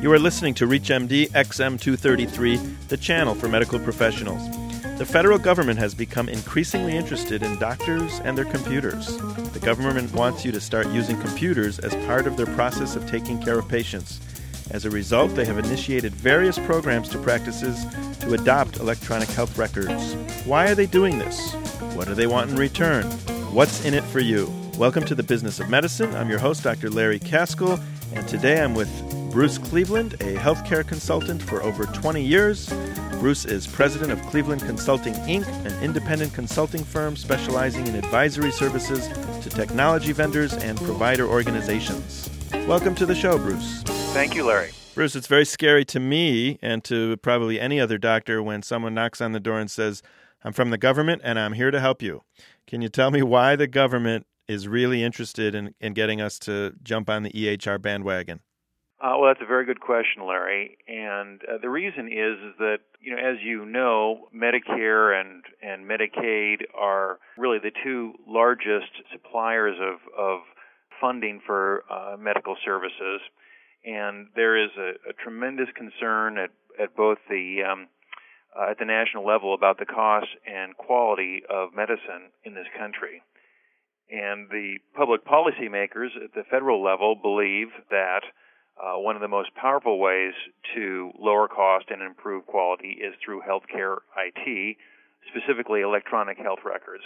You are listening to ReachMD XM233, the channel for medical professionals. The federal government has become increasingly interested in doctors and their computers. The government wants you to start using computers as part of their process of taking care of patients. As a result, they have initiated various programs to practices to adopt electronic health records. Why are they doing this? What do they want in return? What's in it for you? Welcome to the Business of Medicine. I'm your host, Dr. Larry Kaskel, and today I'm with Bruce Cleveland, a healthcare consultant for over 20 years. Bruce is president of Cleveland Consulting Inc., an independent consulting firm specializing in advisory services to technology vendors and provider organizations. Welcome to the show, Bruce. Thank you, Larry. Bruce, it's very scary to me and to probably any other doctor when someone knocks on the door and says, I'm from the government and I'm here to help you. Can you tell me why the government is really interested in, in getting us to jump on the EHR bandwagon? Uh, well, that's a very good question, Larry. And uh, the reason is, is that you know, as you know, Medicare and and Medicaid are really the two largest suppliers of of funding for uh, medical services, and there is a, a tremendous concern at at both the um, uh, at the national level about the cost and quality of medicine in this country. And the public policymakers at the federal level believe that uh, one of the most powerful ways to lower cost and improve quality is through healthcare IT, specifically electronic health records.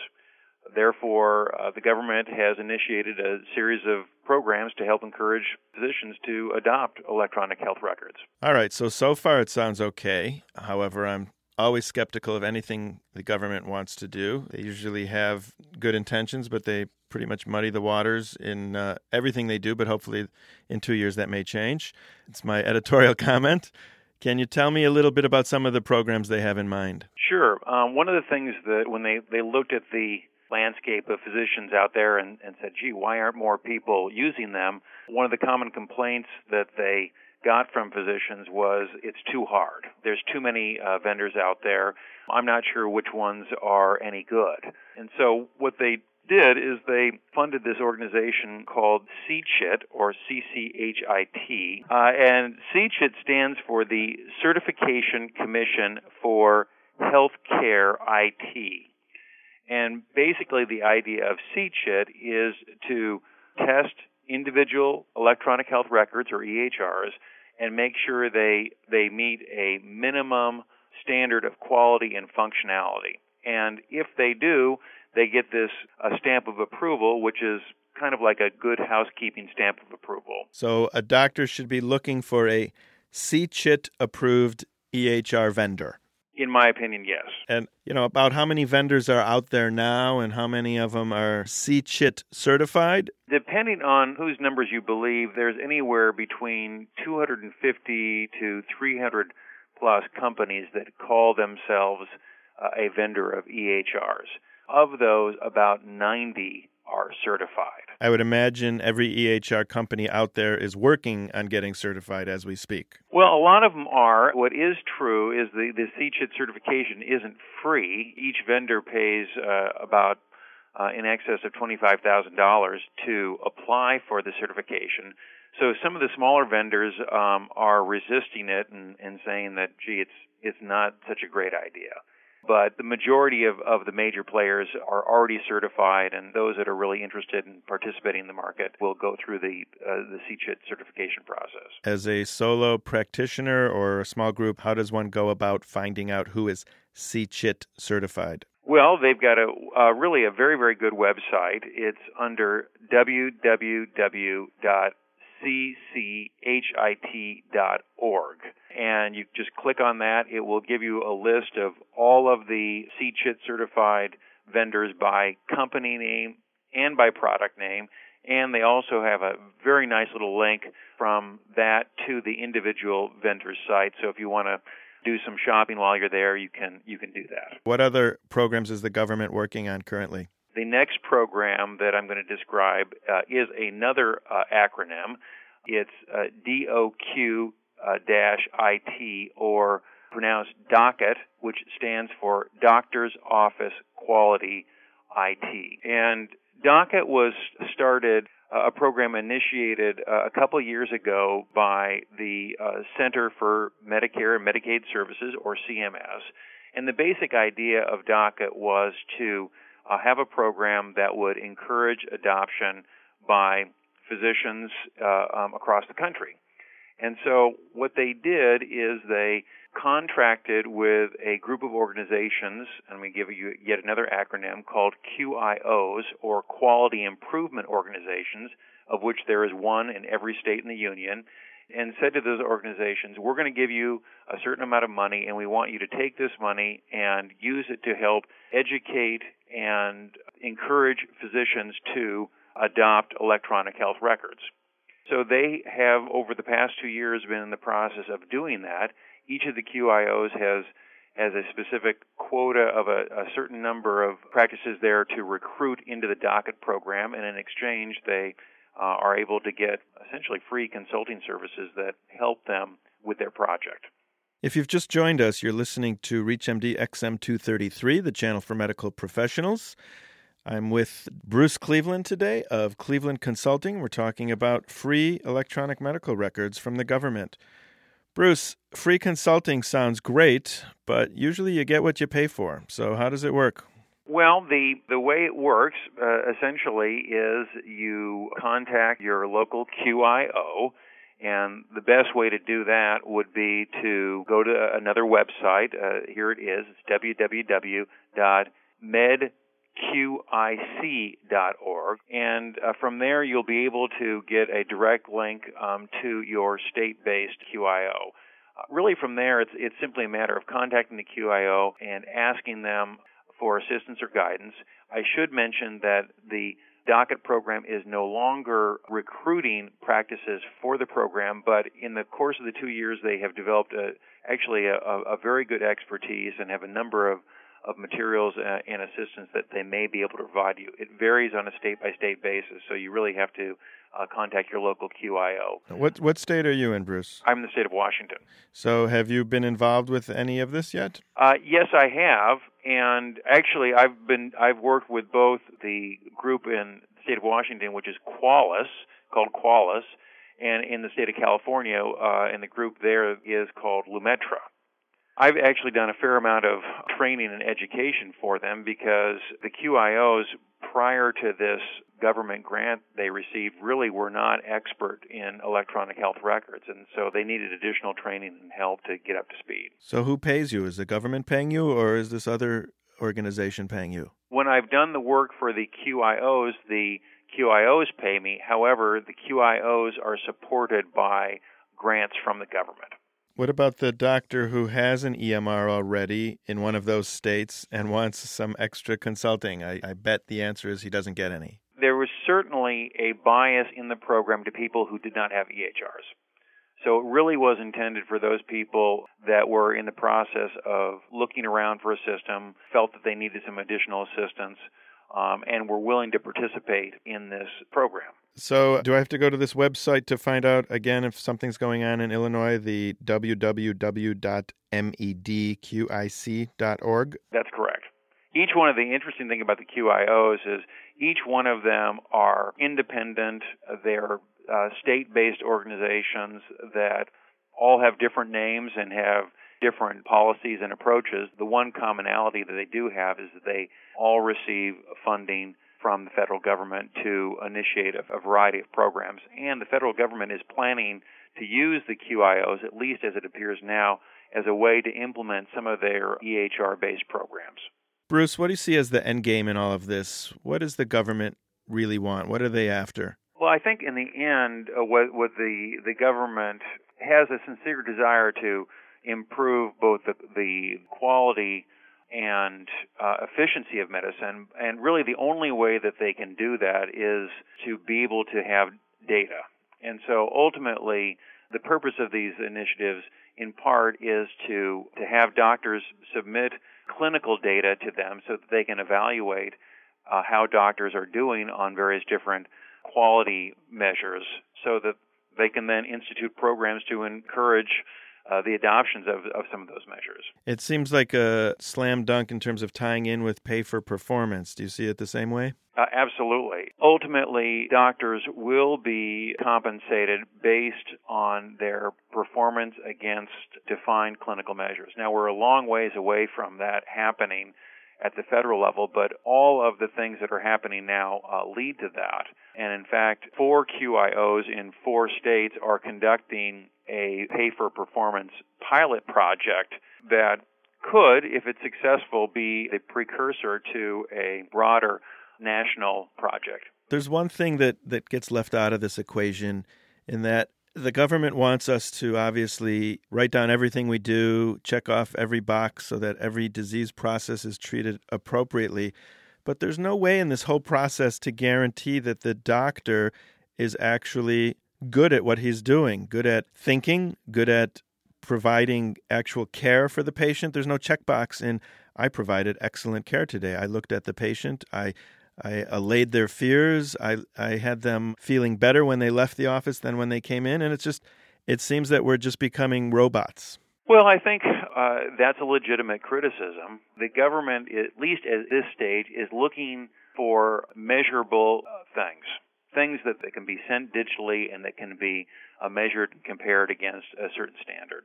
Therefore, uh, the government has initiated a series of programs to help encourage physicians to adopt electronic health records. All right, so so far it sounds okay. However, I'm always skeptical of anything the government wants to do. They usually have good intentions, but they pretty much muddy the waters in uh, everything they do, but hopefully in two years that may change. It's my editorial comment. Can you tell me a little bit about some of the programs they have in mind? Sure. Um, one of the things that when they, they looked at the landscape of physicians out there and, and said, gee, why aren't more people using them? One of the common complaints that they got from physicians was it's too hard. There's too many uh, vendors out there. I'm not sure which ones are any good. And so what they did is they funded this organization called CCHIT or CCHIT, uh, and CCHIT stands for the Certification Commission for Healthcare IT. And basically, the idea of CCHIT is to test individual electronic health records or EHRs and make sure they they meet a minimum standard of quality and functionality. And if they do, they get this a stamp of approval, which is kind of like a good housekeeping stamp of approval. So a doctor should be looking for a CCHIT approved EHR vendor. In my opinion, yes. And you know about how many vendors are out there now, and how many of them are CCHIT certified? Depending on whose numbers you believe, there's anywhere between 250 to 300 plus companies that call themselves uh, a vendor of EHRs. Of those, about 90 are certified. I would imagine every EHR company out there is working on getting certified as we speak. Well, a lot of them are. What is true is the, the CCHIT certification isn't free. Each vendor pays uh, about uh, in excess of $25,000 to apply for the certification. So some of the smaller vendors um, are resisting it and, and saying that, gee, it's it's not such a great idea but the majority of, of the major players are already certified, and those that are really interested in participating in the market will go through the uh, the CCHIT certification process. As a solo practitioner or a small group, how does one go about finding out who is CCHIT certified? Well, they've got a uh, really a very very good website. It's under www cchit.org. And you just click on that. It will give you a list of all of the CCHIT certified vendors by company name and by product name. And they also have a very nice little link from that to the individual vendor's site. So if you want to do some shopping while you're there, you can you can do that. What other programs is the government working on currently? The next program that I'm going to describe uh, is another uh, acronym. It's uh, DOQ uh, IT or pronounced DOCKET, which stands for Doctor's Office Quality IT. And DOCKET was started a program initiated uh, a couple years ago by the uh, Center for Medicare and Medicaid Services, or CMS. And the basic idea of DOCKET was to uh, have a program that would encourage adoption by physicians uh, um, across the country. And so what they did is they contracted with a group of organizations, and we give you yet another acronym called QIOs, or Quality Improvement Organizations, of which there is one in every state in the union, and said to those organizations, We're going to give you a certain amount of money, and we want you to take this money and use it to help educate and encourage physicians to adopt electronic health records. So they have, over the past two years, been in the process of doing that. Each of the QIOs has has a specific quota of a, a certain number of practices there to recruit into the docket program, and in exchange, they uh, are able to get essentially free consulting services that help them with their project. If you've just joined us, you're listening to ReachMD XM233, the channel for medical professionals. I'm with Bruce Cleveland today of Cleveland Consulting. We're talking about free electronic medical records from the government. Bruce, free consulting sounds great, but usually you get what you pay for. So, how does it work? Well, the the way it works uh, essentially is you contact your local QIO, and the best way to do that would be to go to another website. Uh, here it is. It's www.medqic.org, and uh, from there you'll be able to get a direct link um, to your state-based QIO. Uh, really, from there, it's it's simply a matter of contacting the QIO and asking them for assistance or guidance. I should mention that the docket program is no longer recruiting practices for the program, but in the course of the two years, they have developed a, actually a, a very good expertise and have a number of of materials uh, and assistance that they may be able to provide you. It varies on a state by state basis, so you really have to uh, contact your local QIO. What what state are you in, Bruce? I'm in the state of Washington. So, have you been involved with any of this yet? Uh, yes, I have, and actually, I've been I've worked with both the group in the state of Washington, which is Qualis, called Qualis, and in the state of California, uh, and the group there is called Lumetra. I've actually done a fair amount of training and education for them because the QIOs prior to this government grant they received really were not expert in electronic health records and so they needed additional training and help to get up to speed. So who pays you? Is the government paying you or is this other organization paying you? When I've done the work for the QIOs, the QIOs pay me. However, the QIOs are supported by grants from the government. What about the doctor who has an EMR already in one of those states and wants some extra consulting? I, I, bet the answer is he doesn't get any. There was certainly a bias in the program to people who did not have EHRs. So it really was intended for those people that were in the process of looking around for a system, felt that they needed some additional assistance, um, and were willing to participate in this program. So, do I have to go to this website to find out again if something's going on in Illinois? The www.medqic.org? That's correct. Each one of the interesting thing about the QIOs is each one of them are independent. They're uh, state-based organizations that all have different names and have different policies and approaches. The one commonality that they do have is that they all receive funding from the federal government to initiate a, a variety of programs. And the federal government is planning to use the QIOs, at least as it appears now, as a way to implement some of their EHR based programs. Bruce, what do you see as the end game in all of this? What does the government really want? What are they after? Well, I think in the end, uh, what, what the the government has a sincere desire to improve both the, the quality and uh, efficiency of medicine. And really, the only way that they can do that is to be able to have data. And so ultimately, the purpose of these initiatives, in part, is to, to have doctors submit clinical data to them so that they can evaluate uh, how doctors are doing on various different quality measures so that they can then institute programs to encourage uh, the adoptions of, of some of those measures. It seems like a slam dunk in terms of tying in with pay for performance. Do you see it the same way? Uh, absolutely. Ultimately, doctors will be compensated based on their performance against defined clinical measures. Now, we're a long ways away from that happening at the federal level, but all of the things that are happening now uh, lead to that. And in fact, four QIOs in four states are conducting a pay for performance pilot project that could, if it's successful, be a precursor to a broader national project. There's one thing that, that gets left out of this equation in that the government wants us to obviously write down everything we do, check off every box so that every disease process is treated appropriately. But there's no way in this whole process to guarantee that the doctor is actually good at what he's doing, good at thinking, good at providing actual care for the patient. There's no checkbox in I provided excellent care today. I looked at the patient, I I allayed their fears. I I had them feeling better when they left the office than when they came in, and it's just it seems that we're just becoming robots. Well, I think uh, that's a legitimate criticism. The government, at least at this stage, is looking for measurable uh, things, things that, that can be sent digitally and that can be uh, measured and compared against a certain standard.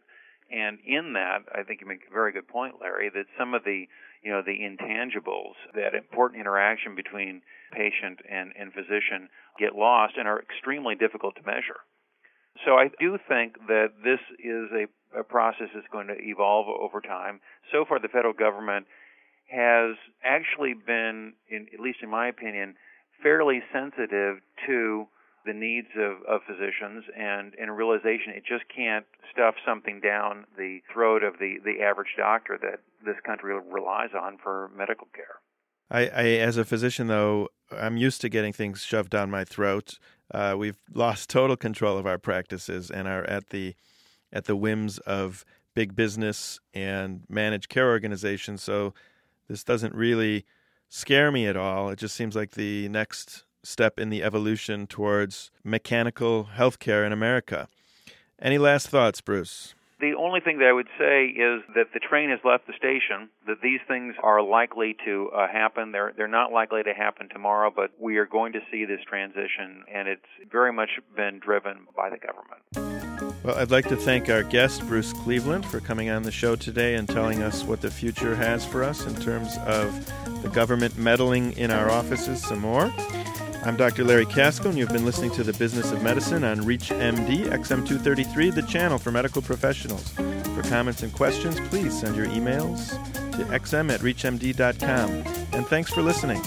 And in that, I think you make a very good point, Larry, that some of the you know the intangibles, that important interaction between patient and, and physician get lost and are extremely difficult to measure. So I do think that this is a, a process that's going to evolve over time. So far, the federal government has actually been, in, at least in my opinion, fairly sensitive to the needs of, of physicians and in realization it just can't stuff something down the throat of the, the average doctor that this country relies on for medical care. I, I as a physician though, I'm used to getting things shoved down my throat. Uh, we've lost total control of our practices and are at the at the whims of big business and managed care organizations. So this doesn't really scare me at all. It just seems like the next step in the evolution towards mechanical healthcare in America. Any last thoughts, Bruce? The only thing that I would say is that the train has left the station, that these things are likely to uh, happen. They're, they're not likely to happen tomorrow, but we are going to see this transition, and it's very much been driven by the government. Well, I'd like to thank our guest, Bruce Cleveland, for coming on the show today and telling us what the future has for us in terms of the government meddling in our offices some more. I'm Dr. Larry Kaskel, and you've been listening to The Business of Medicine on ReachMD XM233, the channel for medical professionals. For comments and questions, please send your emails to xm at reachmd.com. And thanks for listening.